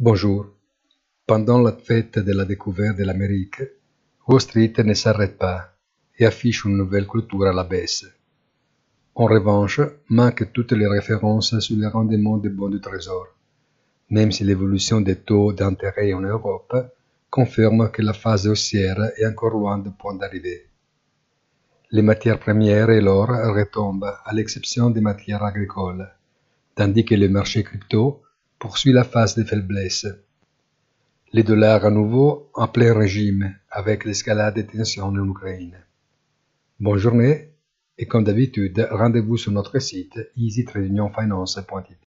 Bonjour. Pendant la fête de la découverte de l'Amérique, Wall ne s'arrête pas et affiche une nouvelle culture à la baisse. En revanche, manquent toutes les références sur les rendements des bons du trésor, même si l'évolution des taux d'intérêt en Europe confirme que la phase haussière est encore loin du point d'arrivée. Les matières premières et l'or retombent, à l'exception des matières agricoles, tandis que le marché crypto poursuit la phase de faiblesse. Les dollars à nouveau en plein régime avec l'escalade des tensions en Ukraine. Bonne journée et comme d'habitude, rendez-vous sur notre site easytradingfinance.it.